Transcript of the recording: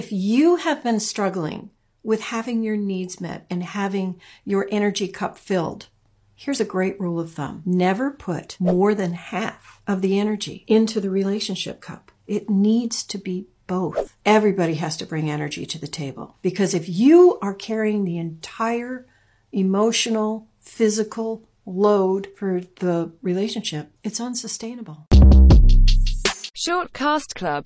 If you have been struggling with having your needs met and having your energy cup filled, here's a great rule of thumb. Never put more than half of the energy into the relationship cup. It needs to be both. Everybody has to bring energy to the table because if you are carrying the entire emotional, physical load for the relationship, it's unsustainable. Shortcast Club